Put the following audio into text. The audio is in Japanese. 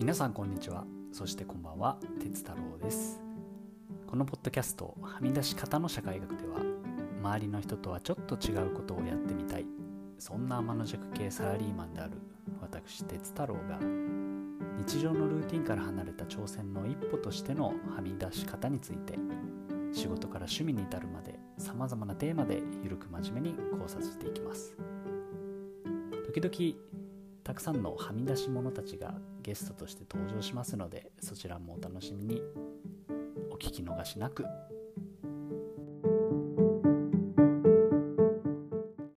皆さんこんにちは。そしてこんばんは。鉄太郎です。このポッドキャストはみ出し方の社会学では周りの人とはちょっと違うことをやってみたい。そんな天の弱系サラリーマンである私鉄太郎が日常のルーティンから離れた挑戦の一歩としてのはみ出し方について仕事から趣味に至るまでさまざまなテーマでゆるく真面目に考察していきます。時々たくさんのはみ出し者たちがゲストとして登場しますのでそちらもお楽しみに。お聞き逃しなく。